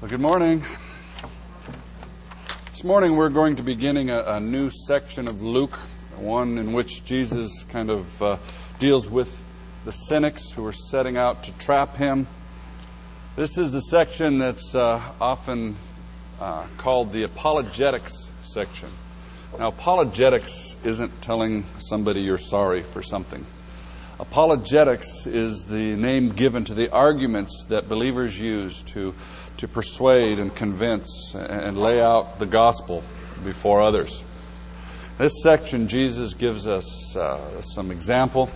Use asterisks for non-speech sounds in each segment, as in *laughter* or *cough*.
Well, good morning. This morning we're going to be beginning a, a new section of Luke, one in which Jesus kind of uh, deals with the cynics who are setting out to trap him. This is the section that's uh, often uh, called the apologetics section. Now, apologetics isn't telling somebody you're sorry for something. Apologetics is the name given to the arguments that believers use to to persuade and convince and lay out the gospel before others. This section, Jesus gives us uh, some example,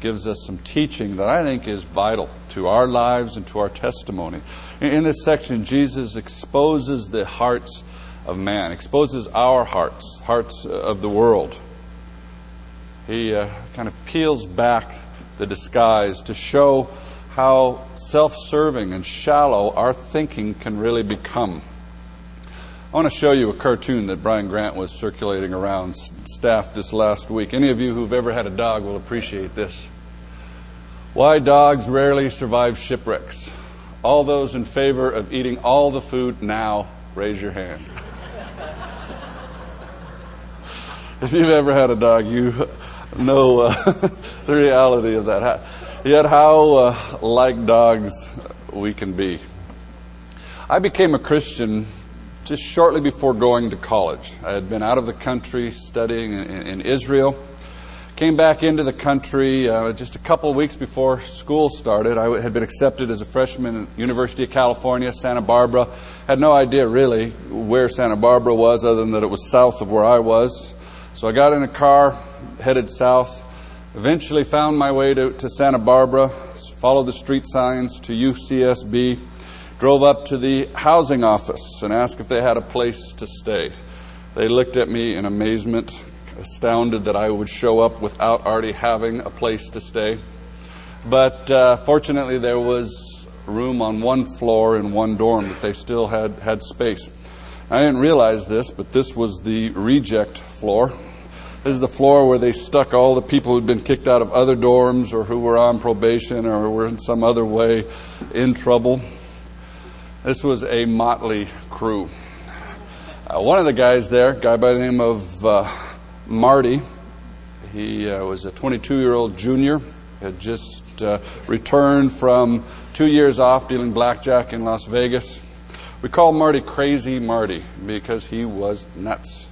gives us some teaching that I think is vital to our lives and to our testimony. In this section, Jesus exposes the hearts of man, exposes our hearts, hearts of the world. He uh, kind of peels back the disguise to show how self serving and shallow our thinking can really become. I want to show you a cartoon that Brian Grant was circulating around staff this last week. Any of you who've ever had a dog will appreciate this. Why dogs rarely survive shipwrecks. All those in favor of eating all the food now, raise your hand. *laughs* if you've ever had a dog, you know uh, *laughs* the reality of that. Yet, how uh, like dogs we can be. I became a Christian just shortly before going to college. I had been out of the country studying in, in Israel. Came back into the country uh, just a couple of weeks before school started. I had been accepted as a freshman at University of California, Santa Barbara. Had no idea really where Santa Barbara was, other than that it was south of where I was. So I got in a car, headed south. Eventually found my way to, to Santa Barbara, followed the street signs to UCSB, drove up to the housing office and asked if they had a place to stay. They looked at me in amazement, astounded that I would show up without already having a place to stay. But uh, fortunately, there was room on one floor in one dorm that they still had, had space. I didn't realize this, but this was the reject floor. This is the floor where they stuck all the people who'd been kicked out of other dorms or who were on probation or were in some other way in trouble. This was a motley crew. Uh, one of the guys there, a guy by the name of uh, Marty, he uh, was a 22 year old junior, had just uh, returned from two years off dealing blackjack in Las Vegas. We call Marty Crazy Marty because he was nuts.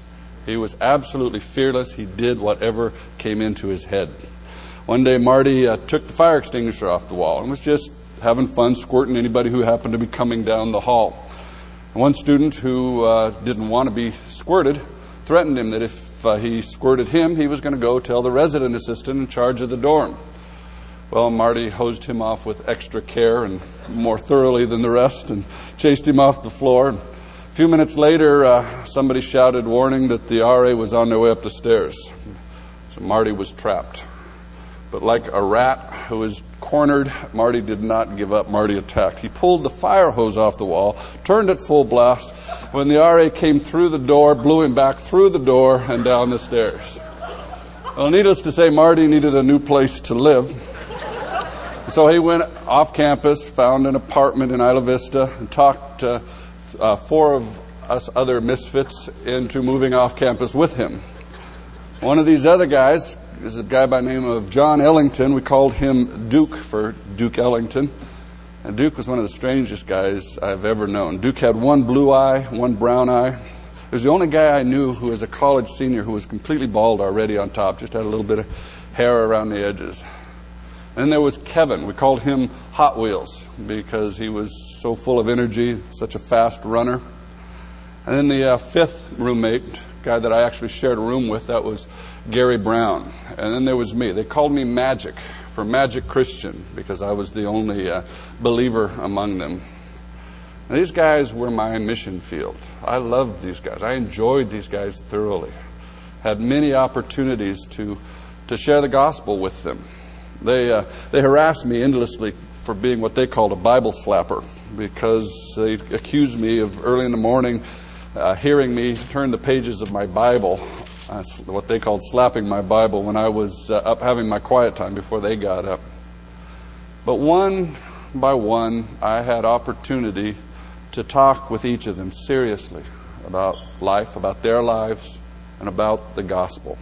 He was absolutely fearless. He did whatever came into his head. One day, Marty uh, took the fire extinguisher off the wall and was just having fun squirting anybody who happened to be coming down the hall. one student who uh, didn't want to be squirted threatened him that if uh, he squirted him, he was going to go tell the resident assistant in charge of the dorm. Well, Marty hosed him off with extra care and more thoroughly than the rest and chased him off the floor. A few minutes later, uh, somebody shouted warning that the RA was on their way up the stairs. So Marty was trapped. But like a rat who is cornered, Marty did not give up. Marty attacked. He pulled the fire hose off the wall, turned it full blast. When the RA came through the door, blew him back through the door and down the stairs. Well, needless to say, Marty needed a new place to live. So he went off campus, found an apartment in Isla Vista, and talked to uh, four of us other misfits into moving off campus with him. One of these other guys is a guy by name of John Ellington. We called him Duke for Duke Ellington. And Duke was one of the strangest guys I've ever known. Duke had one blue eye, one brown eye. He was the only guy I knew who was a college senior who was completely bald already on top, just had a little bit of hair around the edges. And there was Kevin. We called him Hot Wheels because he was so full of energy, such a fast runner. And then the uh, fifth roommate, guy that I actually shared a room with, that was Gary Brown. And then there was me. They called me Magic for Magic Christian because I was the only uh, believer among them. And these guys were my mission field. I loved these guys. I enjoyed these guys thoroughly. Had many opportunities to, to share the gospel with them. They, uh, they harassed me endlessly for being what they called a Bible slapper because they accused me of early in the morning uh, hearing me turn the pages of my Bible, uh, what they called slapping my Bible, when I was uh, up having my quiet time before they got up. But one by one, I had opportunity to talk with each of them seriously about life, about their lives, and about the gospel.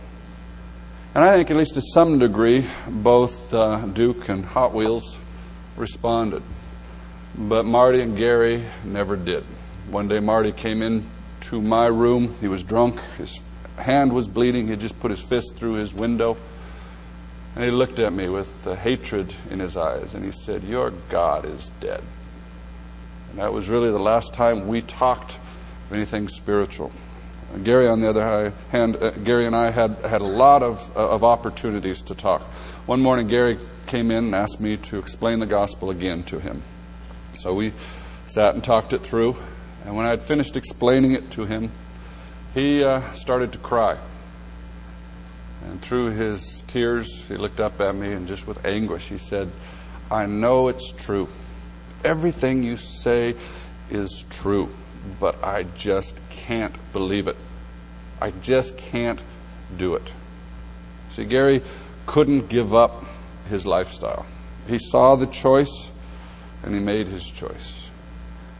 And I think, at least to some degree, both uh, Duke and Hot Wheels responded. But Marty and Gary never did. One day, Marty came in to my room. He was drunk. His hand was bleeding. He just put his fist through his window. And he looked at me with uh, hatred in his eyes. And he said, Your God is dead. And that was really the last time we talked of anything spiritual. Gary, on the other hand, uh, Gary and I had, had a lot of, uh, of opportunities to talk. One morning, Gary came in and asked me to explain the gospel again to him. So we sat and talked it through. And when I had finished explaining it to him, he uh, started to cry. And through his tears, he looked up at me and just with anguish, he said, I know it's true. Everything you say is true, but I just can't believe it. I just can't do it. See, Gary couldn't give up his lifestyle. He saw the choice and he made his choice.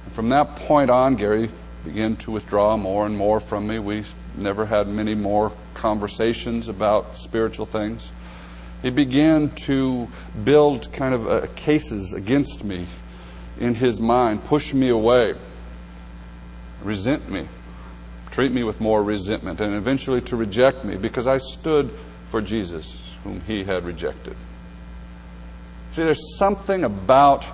And from that point on, Gary began to withdraw more and more from me. We never had many more conversations about spiritual things. He began to build kind of uh, cases against me in his mind, push me away, resent me, treat me with more resentment, and eventually to reject me because I stood for Jesus, whom he had rejected. See, there's something about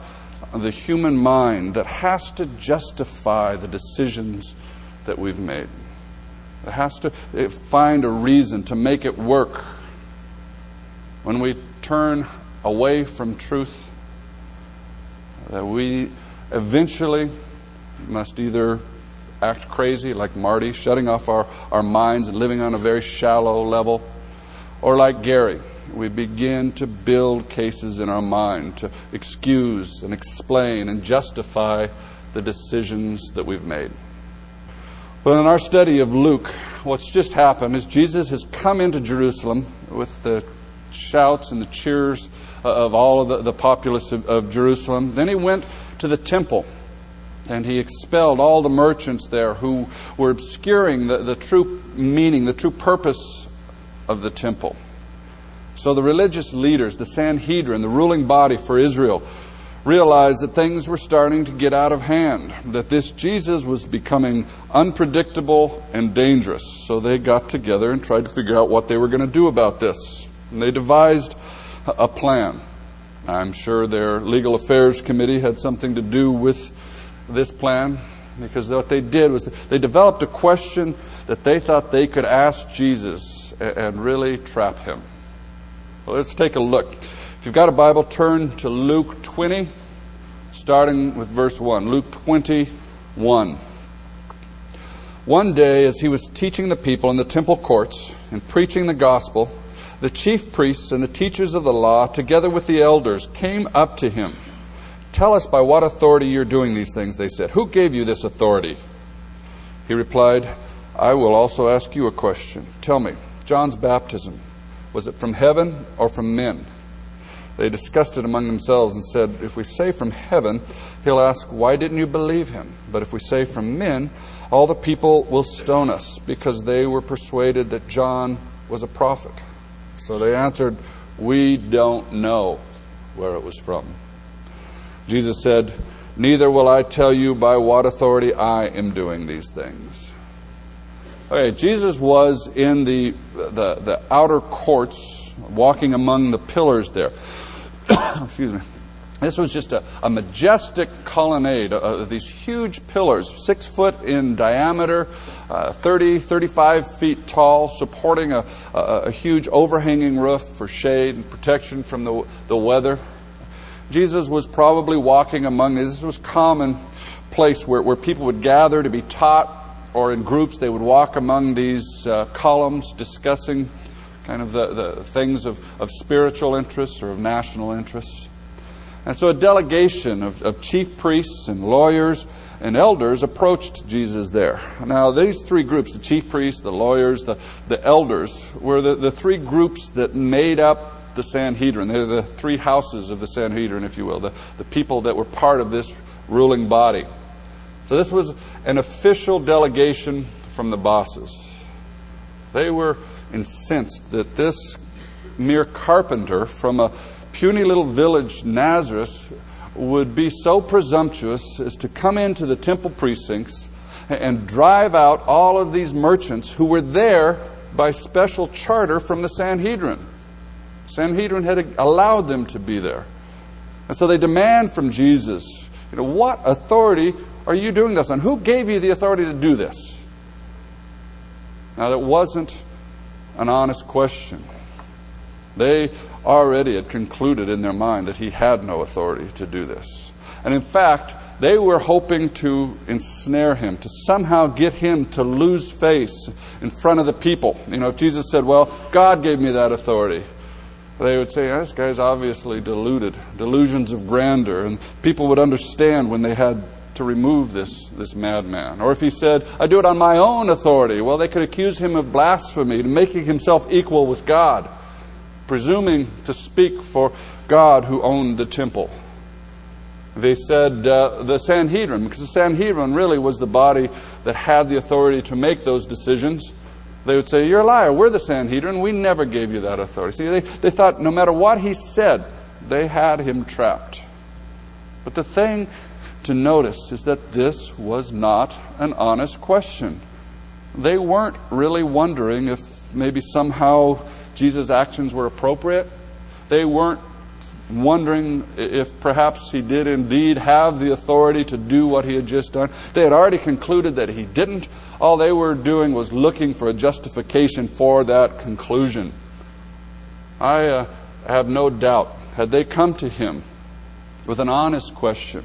the human mind that has to justify the decisions that we've made. It has to eh, find a reason to make it work. When we turn away from truth, that we eventually must either act crazy like Marty, shutting off our, our minds and living on a very shallow level, or like Gary, we begin to build cases in our mind to excuse and explain and justify the decisions that we've made. Well, in our study of Luke, what's just happened is Jesus has come into Jerusalem with the shouts and the cheers of all of the, the populace of, of Jerusalem. Then he went to the temple and he expelled all the merchants there who were obscuring the, the true meaning, the true purpose of the temple. So the religious leaders, the Sanhedrin, the ruling body for Israel, realized that things were starting to get out of hand, that this Jesus was becoming unpredictable and dangerous. So they got together and tried to figure out what they were going to do about this. And they devised a plan. I'm sure their legal affairs committee had something to do with this plan because what they did was they developed a question that they thought they could ask Jesus and really trap him. Well, let's take a look. If you've got a Bible, turn to Luke 20, starting with verse 1. Luke 21. One day, as he was teaching the people in the temple courts and preaching the gospel, the chief priests and the teachers of the law, together with the elders, came up to him. Tell us by what authority you're doing these things, they said. Who gave you this authority? He replied, I will also ask you a question. Tell me, John's baptism was it from heaven or from men? They discussed it among themselves and said, If we say from heaven, he'll ask, Why didn't you believe him? But if we say from men, all the people will stone us because they were persuaded that John was a prophet. So they answered, We don't know where it was from. Jesus said, Neither will I tell you by what authority I am doing these things. Okay, Jesus was in the, the, the outer courts, walking among the pillars there. *coughs* Excuse me. This was just a, a majestic colonnade of these huge pillars, six foot in diameter, uh, 30, 35 feet tall, supporting a, a, a huge overhanging roof for shade and protection from the, the weather. Jesus was probably walking among these. This was common place where, where people would gather to be taught or in groups, they would walk among these uh, columns discussing kind of the, the things of, of spiritual interest or of national interest. And so a delegation of, of chief priests and lawyers and elders approached Jesus there. Now, these three groups, the chief priests, the lawyers, the, the elders, were the, the three groups that made up the Sanhedrin. They're the three houses of the Sanhedrin, if you will, the, the people that were part of this ruling body. So this was an official delegation from the bosses. They were incensed that this mere carpenter from a puny little village, Nazareth, would be so presumptuous as to come into the temple precincts and drive out all of these merchants who were there by special charter from the Sanhedrin. Sanhedrin had allowed them to be there. And so they demand from Jesus, you know, what authority are you doing this on? Who gave you the authority to do this? Now, that wasn't an honest question. They already had concluded in their mind that he had no authority to do this. And in fact, they were hoping to ensnare him, to somehow get him to lose face in front of the people. You know, if Jesus said, Well, God gave me that authority, they would say, This guy's obviously deluded, delusions of grandeur. And people would understand when they had to remove this, this madman. Or if he said, I do it on my own authority, well, they could accuse him of blasphemy, making himself equal with God, presuming to speak for God who owned the temple. They said uh, the Sanhedrin, because the Sanhedrin really was the body that had the authority to make those decisions. They would say, You're a liar. We're the Sanhedrin. We never gave you that authority. See, they, they thought no matter what he said, they had him trapped. But the thing to notice is that this was not an honest question. They weren't really wondering if maybe somehow Jesus' actions were appropriate. They weren't wondering if perhaps he did indeed have the authority to do what he had just done. They had already concluded that he didn't. All they were doing was looking for a justification for that conclusion. I uh, have no doubt, had they come to him with an honest question,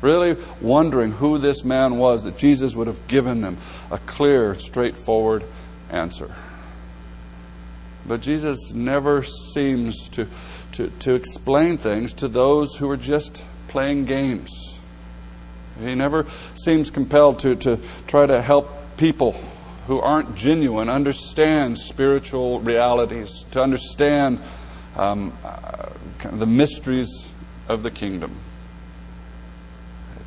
really wondering who this man was, that Jesus would have given them a clear, straightforward answer. But Jesus never seems to to, to explain things to those who are just playing games. He never seems compelled to, to try to help people who aren't genuine understand spiritual realities, to understand um, uh, the mysteries of the kingdom.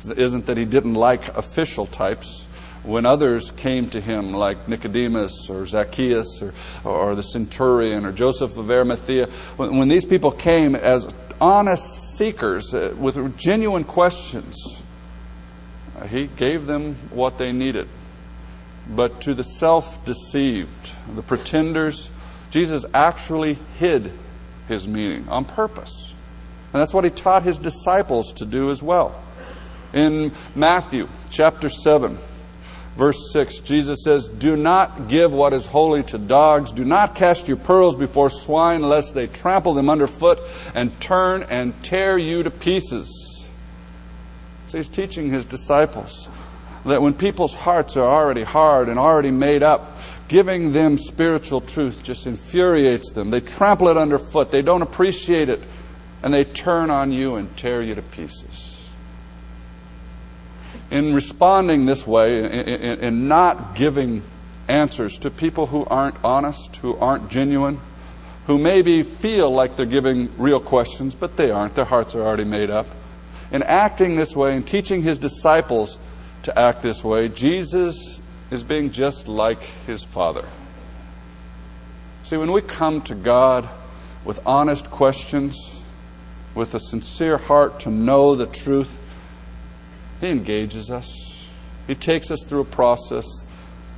It isn't that he didn't like official types when others came to him, like Nicodemus or Zacchaeus or, or the centurion or Joseph of Arimathea, when, when these people came as honest seekers uh, with genuine questions, uh, he gave them what they needed. But to the self deceived, the pretenders, Jesus actually hid his meaning on purpose. And that's what he taught his disciples to do as well. In Matthew chapter 7, Verse 6, Jesus says, Do not give what is holy to dogs. Do not cast your pearls before swine, lest they trample them underfoot and turn and tear you to pieces. So he's teaching his disciples that when people's hearts are already hard and already made up, giving them spiritual truth just infuriates them. They trample it underfoot, they don't appreciate it, and they turn on you and tear you to pieces in responding this way, in, not giving answers to people who aren't honest, who aren't genuine, who maybe feel like they're giving real questions, but they aren't. Their hearts are already made up. In acting this way and teaching his disciples to act this way, Jesus is being just like his Father. See, when we come to God with honest questions, with a sincere heart to know the truth, he engages us. He takes us through a process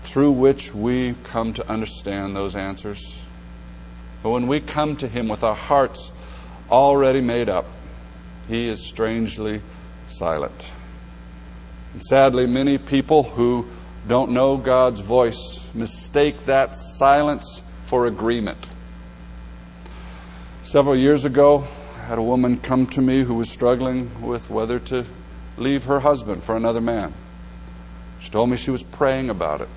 through which we come to understand those answers. But when we come to Him with our hearts already made up, He is strangely silent. And sadly, many people who don't know God's voice mistake that silence for agreement. Several years ago, I had a woman come to me who was struggling with whether to leave her husband for another man. She told me she was praying about it.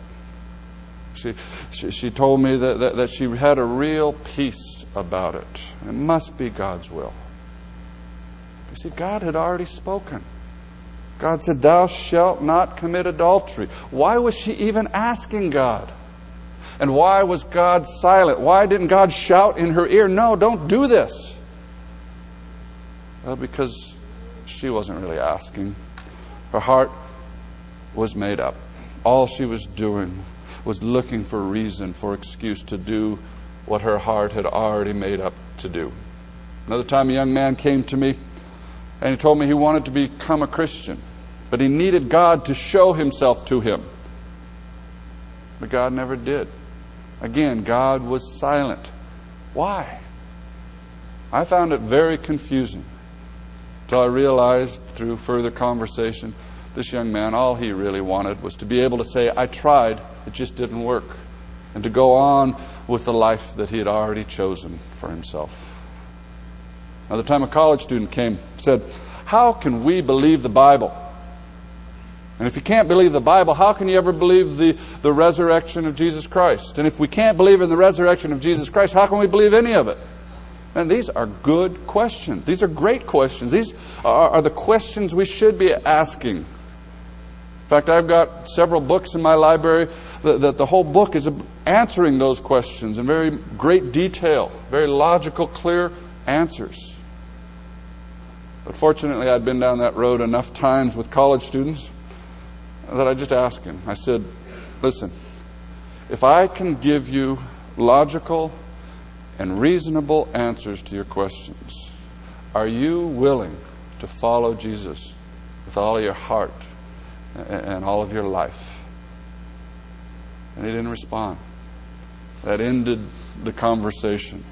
She, she, she told me that, that, that she had a real peace about it. It must be God's will. You see, God had already spoken. God said, Thou shalt not commit adultery. Why was she even asking God? And why was God silent? Why didn't God shout in her ear, No, don't do this? Well, because she wasn't really asking. Her heart was made up. All she was doing was looking for reason, for excuse to do what her heart had already made up to do. Another time, a young man came to me and he told me he wanted to become a Christian, but he needed God to show himself to him. But God never did. Again, God was silent. Why? I found it very confusing until I realized through further conversation this young man, all he really wanted was to be able to say, I tried, it just didn't work, and to go on with the life that he had already chosen for himself. Another time, a college student came said, How can we believe the Bible? And if you can't believe the Bible, how can you ever believe the, the resurrection of Jesus Christ? And if we can't believe in the resurrection of Jesus Christ, how can we believe any of it? And these are good questions. These are great questions. These are, are the questions we should be asking. In fact, I've got several books in my library that, that the whole book is answering those questions in very great detail, very logical, clear answers. But fortunately, I'd been down that road enough times with college students that I just asked him. I said, Listen, if I can give you logical and reasonable answers to your questions, are you willing to follow Jesus with all your heart and all of your life? And he didn't respond. That ended the conversation.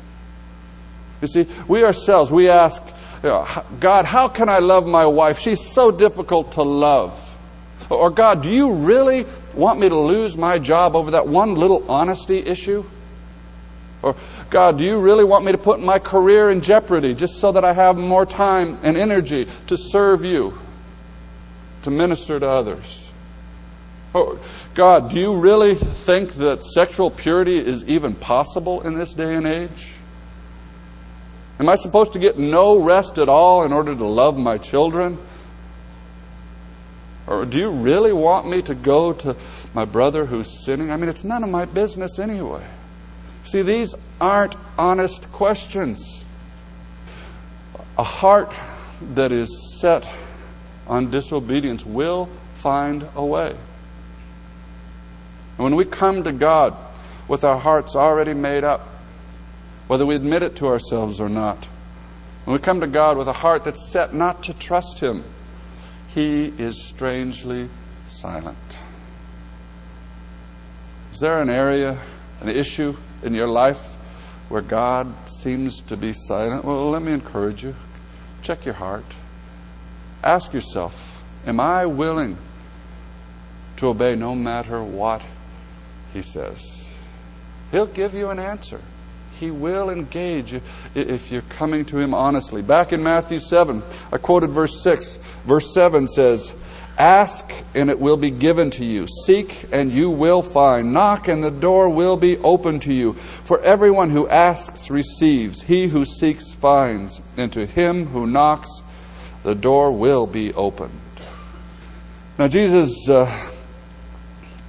You see, we ourselves, we ask, God, how can I love my wife? She's so difficult to love. Or, God, do you really want me to lose my job over that one little honesty issue? Or, God, do you really want me to put my career in jeopardy just so that I have more time and energy to serve you, to minister to others? Or, God, do you really think that sexual purity is even possible in this day and age? Am I supposed to get no rest at all in order to love my children? Or do you really want me to go to my brother who's sinning? I mean, it's none of my business anyway. See, these aren't honest questions. A heart that is set on disobedience will find a way. And when we come to God with our hearts already made up, whether we admit it to ourselves or not, when we come to God with a heart that's set not to trust Him, he is strangely silent. Is there an area, an issue in your life where God seems to be silent? Well, let me encourage you. Check your heart. Ask yourself Am I willing to obey no matter what He says? He'll give you an answer. He will engage you if you're coming to Him honestly. Back in Matthew 7, I quoted verse 6. Verse 7 says, Ask and it will be given to you. Seek and you will find. Knock and the door will be open to you. For everyone who asks receives. He who seeks finds. And to him who knocks, the door will be opened. Now, Jesus uh,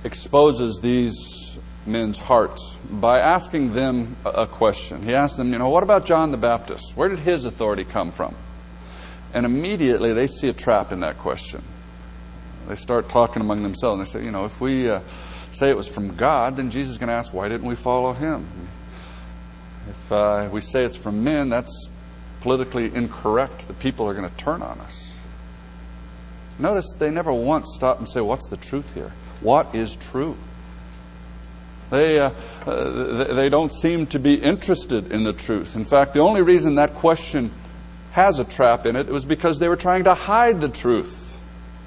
exposes these men's hearts by asking them a question. He asked them, you know, what about John the Baptist? Where did his authority come from? And immediately they see a trap in that question. They start talking among themselves and they say, you know, if we uh, say it was from God, then Jesus is going to ask, why didn't we follow him? If uh, we say it's from men, that's politically incorrect. The people are going to turn on us. Notice they never once stop and say, what's the truth here? What is true? They, uh, uh, they don't seem to be interested in the truth. In fact, the only reason that question has a trap in it, it was because they were trying to hide the truth.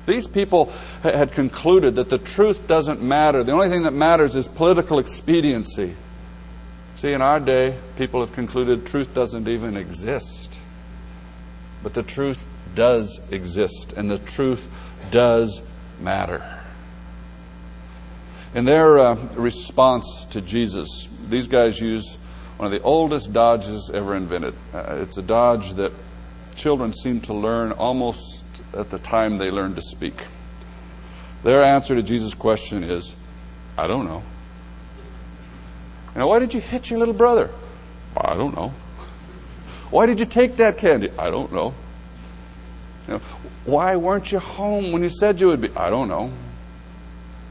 These people had concluded that the truth doesn't matter. The only thing that matters is political expediency. See, in our day, people have concluded truth doesn't even exist. But the truth does exist, and the truth does matter. In their uh, response to Jesus, these guys use one of the oldest dodges ever invented. Uh, it's a dodge that children seem to learn almost at the time they learned to speak. Their answer to Jesus' question is, I don't know. Now, why did you hit your little brother? I don't know. Why did you take that candy? I don't know. You know. Why weren't you home when you said you would be? I don't know.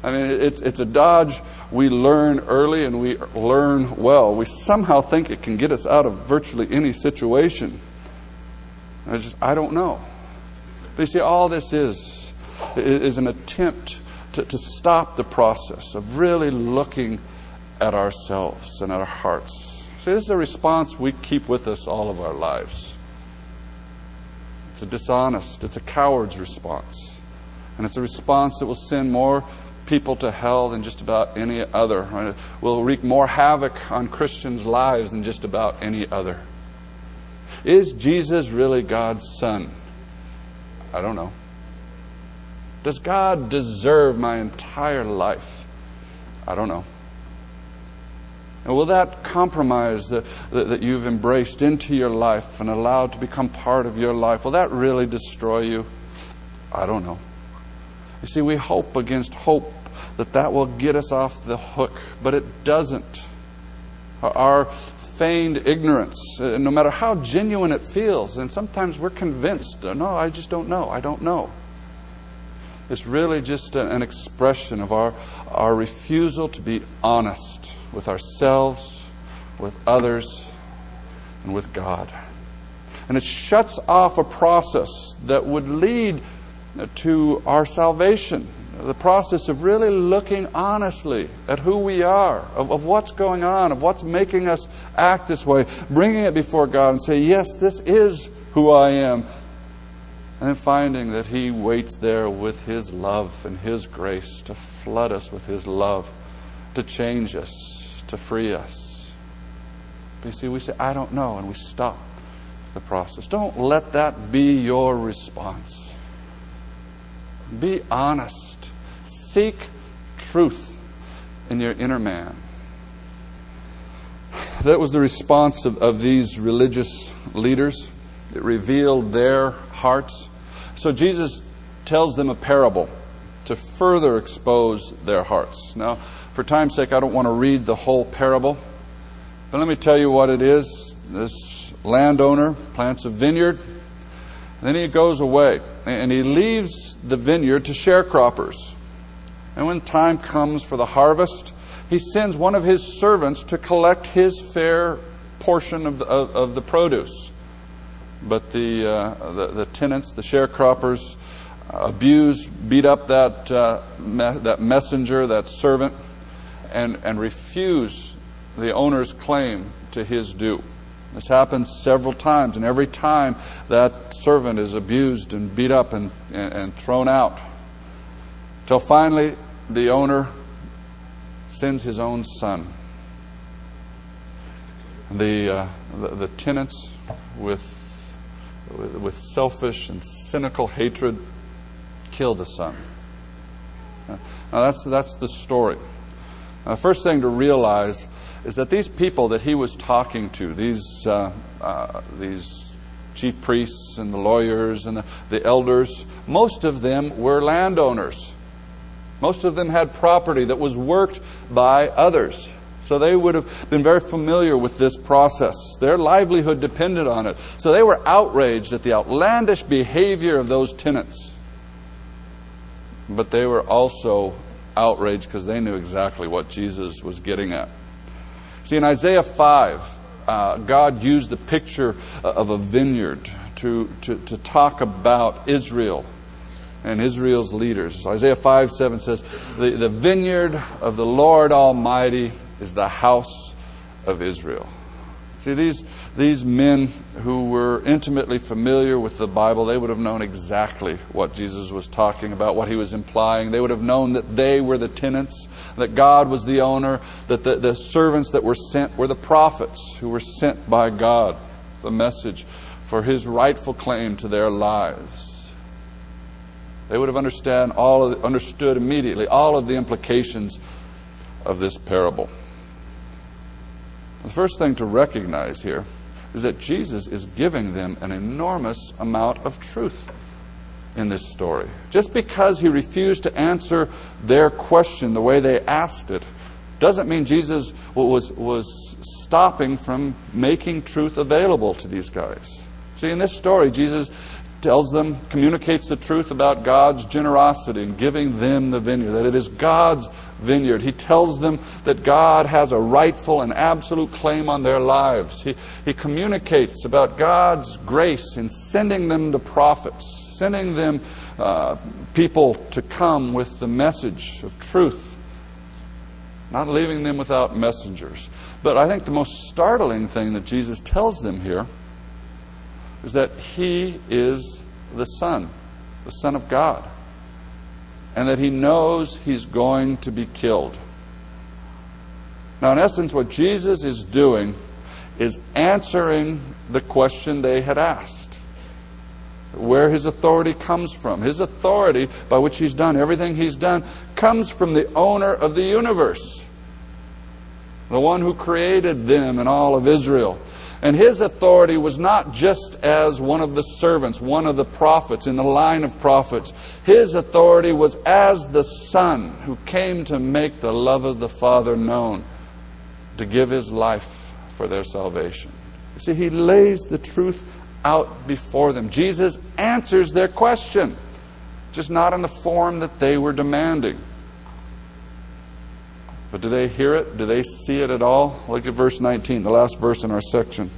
I mean, it's, it's a dodge we learn early and we learn well. We somehow think it can get us out of virtually any situation. I just, I don't know. But you see, all this is, is an attempt to, to stop the process of really looking at ourselves and at our hearts. See, this is a response we keep with us all of our lives. It's a dishonest, it's a coward's response. And it's a response that will send more people to hell than just about any other. It will wreak more havoc on Christians' lives than just about any other. Is Jesus really God's Son? I don't know. Does God deserve my entire life? I don't know. And will that compromise that, that, that, you've embraced into your life and allowed to become part of your life, will that really destroy you? I don't know. You see, we hope against hope that that will get us off the hook, but it doesn't. Our feigned ignorance, uh, no matter how genuine it feels, and sometimes we're convinced, uh, no, I just don't know, I don't know. It's really just uh, an expression of our, our refusal to be honest with ourselves, with others, and with God. And it shuts off a process that would lead uh, to our salvation. The process of really looking honestly at who we are, of, of, what's going on, of what's making us act this way, bringing it before God and say, Yes, this is who I am. And then finding that He waits there with His love and His grace to flood us with His love, to change us, to free us. But you see, we say, I don't know, and we stop the process. Don't let that be your response. Be honest. Seek truth in your inner man. That was the response of, of these religious leaders. It revealed their hearts. So Jesus tells them a parable to further expose their hearts. Now, for time's sake, I don't want to read the whole parable, but let me tell you what it is. This landowner plants a vineyard, then he goes away and he leaves the vineyard to sharecroppers. And when time comes for the harvest, he sends one of his servants to collect his fair portion of the, of, of the produce. But the, uh, the, the, tenants, the sharecroppers, uh, abuse, beat up that, uh, me- that messenger, that servant, and, and refuse the owner's claim to his due. This happens several times, and every time that servant is abused and beat up and, and, and thrown out. Till finally the owner sends his own son. The, uh, the, the, tenants, with, with selfish and cynical hatred, kill the son. Now, that's, that's the story. Now, the first thing to realize is that these people that he was talking to, these, uh, uh, these chief priests and the lawyers and the, the elders, most of them were landowners. Most of them had property that was worked by others. So they would have been very familiar with this process. Their livelihood depended on it. So they were outraged at the outlandish behavior of those tenants. But they were also outraged because they knew exactly what Jesus was getting at. See, in Isaiah 5, uh, God used the picture of a vineyard to, to, to talk about Israel and Israel's leaders. Isaiah 5 7 says, the, the vineyard of the Lord Almighty is the house of Israel. See, these, these men who were intimately familiar with the Bible, they would have known exactly what Jesus was talking about, what he was implying. They would have known that they were the tenants, that God was the owner, that the, the servants that were sent were the prophets who were sent by God, the message for his rightful claim to their lives. They would have understand all understood immediately all of the implications of this parable. The first thing to recognize here is that Jesus is giving them an enormous amount of truth in this story. Just because he refused to answer their question the way they asked it doesn't mean Jesus was, was stopping from making truth available to these guys. See, in this story, Jesus tells them, communicates the truth about God's generosity in giving them the vineyard, that it is God's vineyard. He tells them that God has a rightful and absolute claim on their lives. He, he communicates about God's grace in sending them the prophets, sending them uh, people to come with the message of truth, not leaving them without messengers. But I think the most startling thing that Jesus tells them here is that he is the Son, the Son of God, and that he knows he's going to be killed. Now, in essence, what Jesus is doing is answering the question they had asked where his authority comes from. His authority, by which he's done everything he's done, comes from the owner of the universe, the one who created them and all of Israel. And his authority was not just as one of the servants, one of the prophets in the line of prophets. His authority was as the Son who came to make the love of the Father known, to give his life for their salvation. You see, he lays the truth out before them. Jesus answers their question, just not in the form that they were demanding. But do they hear it? Do they see it at all? Look at verse 19, the last verse in our section.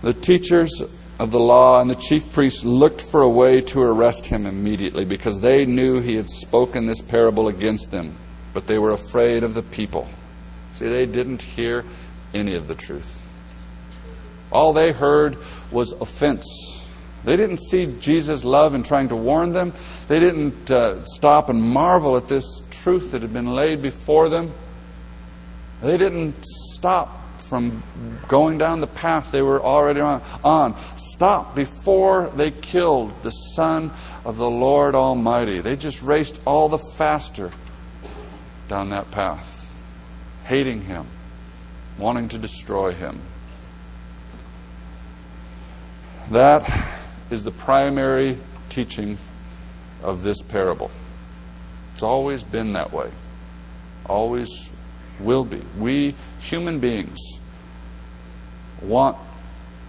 The teachers of the law and the chief priests looked for a way to arrest him immediately because they knew he had spoken this parable against them, but they were afraid of the people. See, they didn't hear any of the truth. All they heard was offense they didn't see Jesus' love in trying to warn them. They didn't uh, stop and marvel at this truth that had been laid before them. They didn't stop from going down the path they were already on. on. Stop before they killed the Son of the Lord Almighty. They just raced all the faster down that path, hating Him, wanting to destroy Him. That is the primary teaching of this parable. It's always been that way, always will be. We human beings want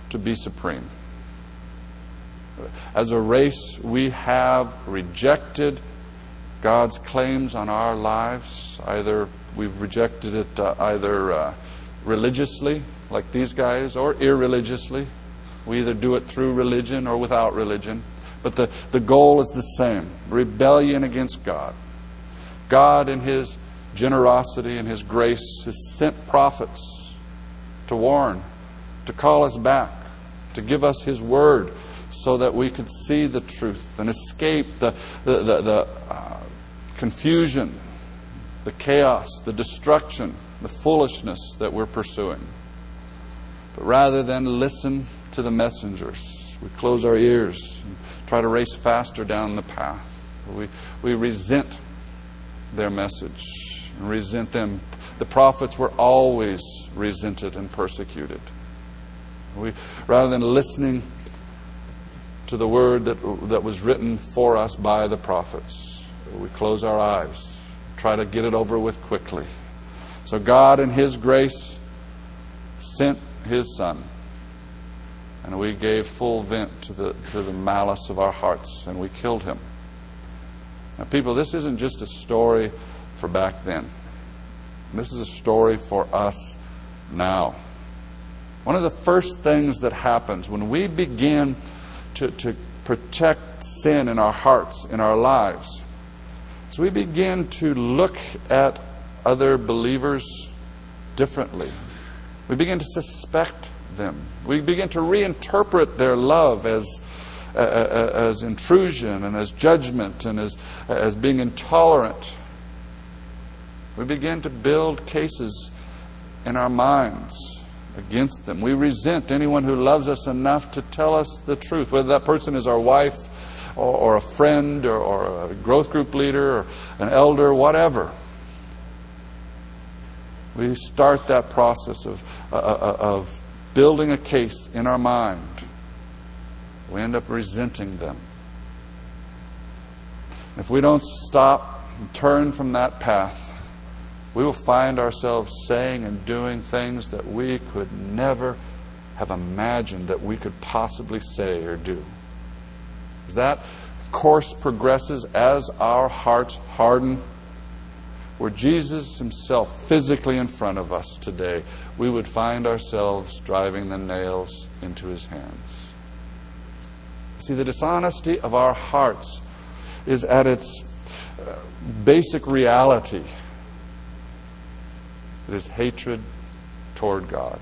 to be supreme. As a race, we have rejected God's claims on our lives. Either we've rejected it uh, either uh, religiously, like these guys, or irreligiously, we either do it through religion or without religion. But the, the goal is the same rebellion against God. God, in His generosity and His grace, has sent prophets to warn, to call us back, to give us His word so that we could see the truth and escape the, the, the, the uh, confusion, the chaos, the destruction, the foolishness that we're pursuing. But rather than listen to the messengers. We close our ears and try to race faster down the path. We, we resent their message and resent them. The prophets were always resented and persecuted. We, rather than listening to the word that, that was written for us by the prophets, we close our eyes, try to get it over with quickly. So God, in His grace, sent His Son and we gave full vent to the, to the malice of our hearts, and we killed him. Now, people, this isn't just a story for back then. This is a story for us now. One of the first things that happens when we begin to, to protect sin in our hearts, in our lives, is we begin to look at other believers differently. We begin to suspect them. We begin to reinterpret their love as, uh, as intrusion and as judgment and as, as being intolerant. We begin to build cases in our minds against them. We resent anyone who loves us enough to tell us the truth, whether that person is our wife or, or a friend or, or, a growth group leader or an elder, whatever. We start that process of, uh, uh of building a case in our mind, we end up resenting them. If we don't stop and turn from that path, we will find ourselves saying and doing things that we could never have imagined that we could possibly say or do. As that course progresses, as our hearts harden, were Jesus Himself physically in front of us today, we would find ourselves driving the nails into His hands. See, the dishonesty of our hearts is at its uh, basic reality. It is hatred toward God.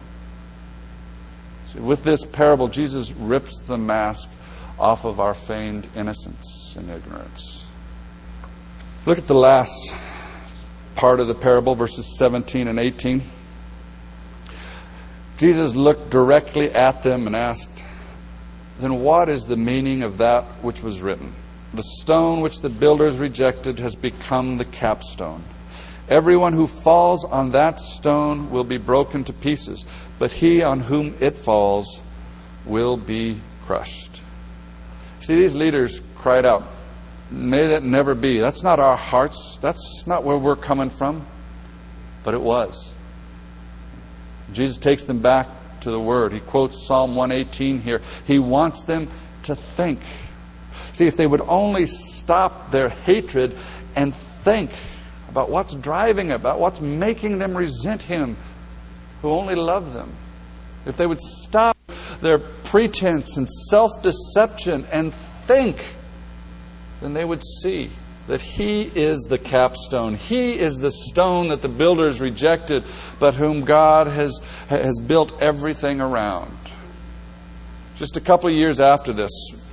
See, with this parable, Jesus rips the mask off of our feigned innocence and ignorance. Look at the last part of the parable, verses 17 and 18. Jesus looked directly at them and asked, Then what is the meaning of that which was written? The stone which the builders rejected has become the capstone. Everyone who falls on that stone will be broken to pieces, but he on whom it falls will be crushed. See, these leaders cried out, May that never be. That's not our hearts. That's not where we're coming from. But it was. Jesus takes them back to the Word. He quotes Psalm 118 here. He wants them to think. See, if they would only stop their hatred and think about what's driving about what's making them resent Him who only loved them, if they would stop their pretense and self deception and think then they would see that He is the capstone. He is the stone that the builders rejected, but whom God has, has built everything around. Just a couple of years after this,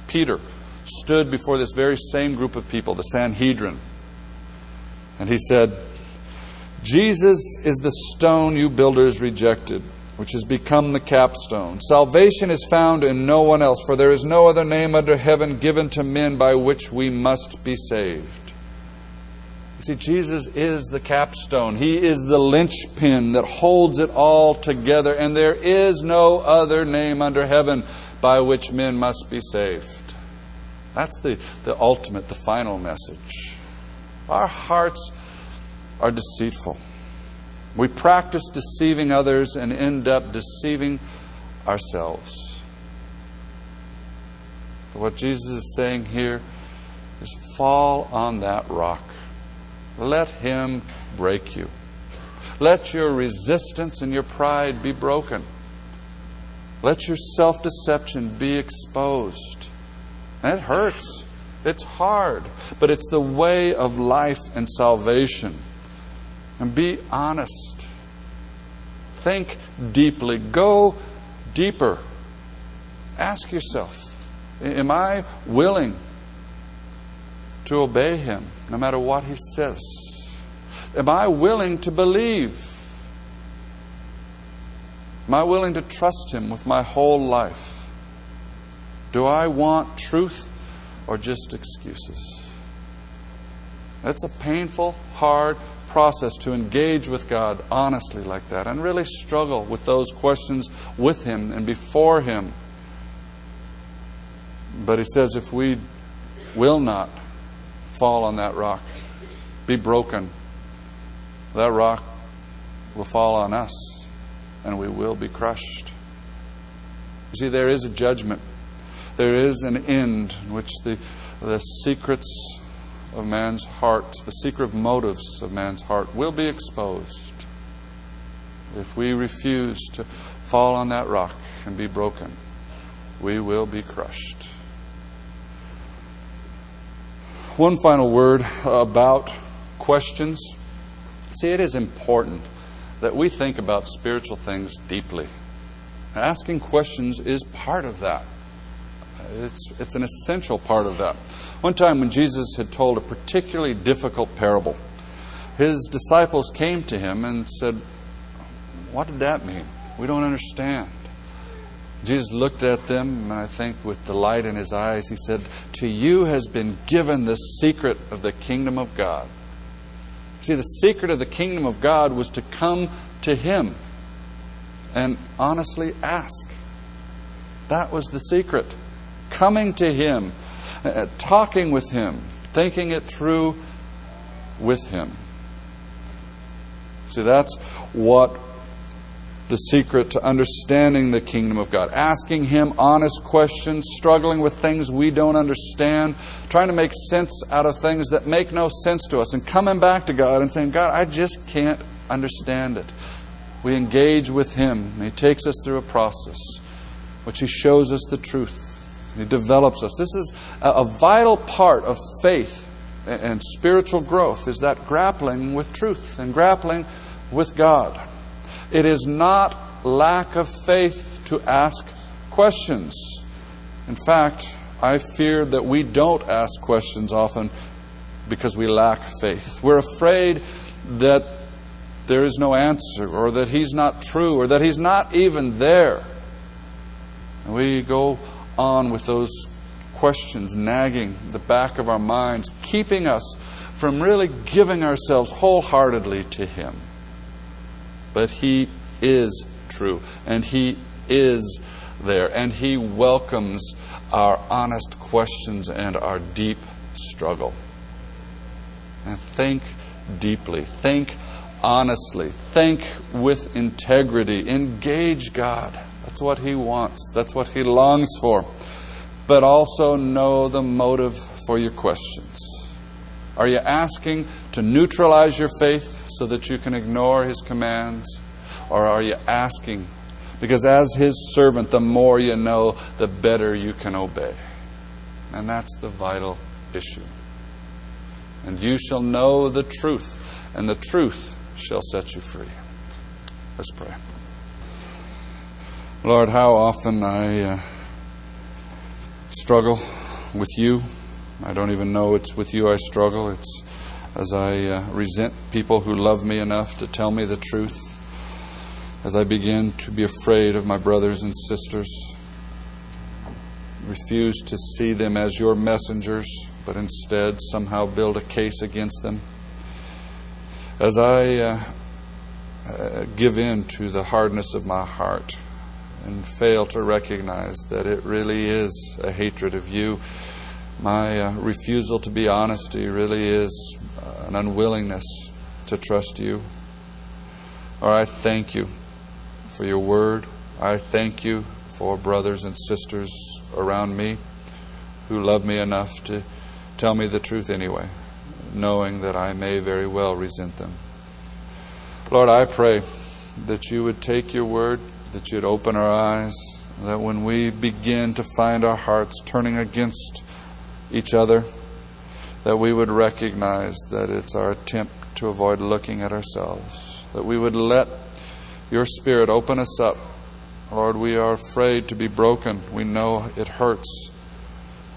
Peter stood before this very same group of people, the Sanhedrin, and he said, Jesus is the stone you builders rejected which has become the capstone. Salvation is found in no one else, for there is no other name under heaven given to men by which we must be saved. You see, Jesus is the capstone. He is the linchpin that holds it all together, and there is no other name under heaven by which men must be saved. That's the, the ultimate, the final message. Our hearts are deceitful. We practice deceiving others and end up deceiving ourselves. But what Jesus is saying here is fall on that rock. Let Him break you. Let your resistance and your pride be broken. Let your self deception be exposed. And it hurts. It's hard. But it's the way of life and salvation. And be honest. Think deeply. Go deeper. Ask yourself Am I willing to obey Him no matter what He says? Am I willing to believe? Am I willing to trust Him with my whole life? Do I want truth or just excuses? That's a painful, hard process to engage with God honestly like that and really struggle with those questions with Him and before Him. But He says if we will not fall on that rock, be broken, that rock will fall on us and we will be crushed. You see, there is a judgment. There is an end in which the, the secrets of man's heart, the secret motives of man's heart will be exposed if we refuse to fall on that rock and be broken. We will be crushed. One final word about questions. See, it is important that we think about spiritual things deeply. Asking questions is part of that. It's, it's an essential part of that. One time when Jesus had told a particularly difficult parable, his disciples came to him and said, What did that mean? We don't understand. Jesus looked at them, and I think with delight in his eyes, he said, To you has been given the secret of the kingdom of God. See, the secret of the kingdom of God was to come to him and honestly ask. That was the secret. Coming to him uh, talking with Him, thinking it through with Him. See, that's what the secret to understanding the kingdom of God. Asking Him honest questions, struggling with things we don't understand, trying to make sense out of things that make no sense to us, and coming back to God and saying, God, I just can't understand it. We engage with Him, and He takes us through a process, which He shows us the truth. He develops us. This is a vital part of faith and spiritual growth is that grappling with truth and grappling with God. It is not lack of faith to ask questions. In fact, I fear that we don't ask questions often because we lack faith. We're afraid that there is no answer, or that He's not true, or that He's not even there. And we go on with those questions nagging the back of our minds, keeping us from really giving ourselves wholeheartedly to Him. But He is true, and He is there, and He welcomes our honest questions and our deep struggle. And think deeply, think honestly, think with integrity, engage God. That's what He wants, that's what He longs for. But also know the motive for your questions. Are you asking to neutralize your faith so that you can ignore His commands? Or are you asking? Because as His servant, the more you know, the better you can obey. And that's the vital issue. And you shall know the truth, and the truth shall set you free. Let's pray. Lord, how often I uh, struggle with you I don't even know it's with you I struggle. It's as I uh, resent people who love me enough to tell me the truth, as I begin to be afraid of my brothers and sisters, refuse to see them as your messengers, but instead somehow build a case against them. As I uh, uh, give in to the hardness of my heart and fail to recognize that it really is a hatred of you my uh, refusal to be honesty really is uh, an unwillingness to trust you. Or I thank you for your word. I thank you for brothers and sisters around me who love me enough to tell me the truth anyway, knowing that I may very well resent them. Lord, I pray that you would take your word, that you'd open our eyes, that when we begin to find our hearts turning against each other, that we would recognize that it's our attempt to avoid looking at ourselves, that we would let your Spirit open us up. Lord, we are afraid to be broken. We know it hurts,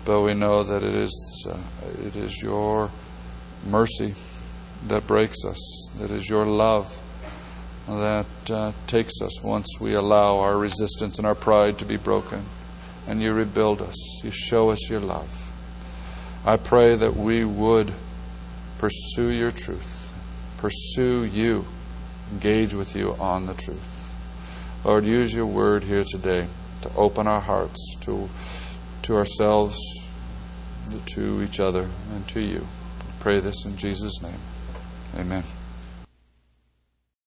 but we know that it is, uh, it is your mercy that breaks us, that is your love that uh, takes us once we allow our resistance and our pride to be broken. And you rebuild us, you show us your love. I pray that we would pursue your truth, pursue you, engage with you on the truth. Lord, use your word here today to open our hearts to, to ourselves, to each other, and to you. I pray this in Jesus' name. Amen.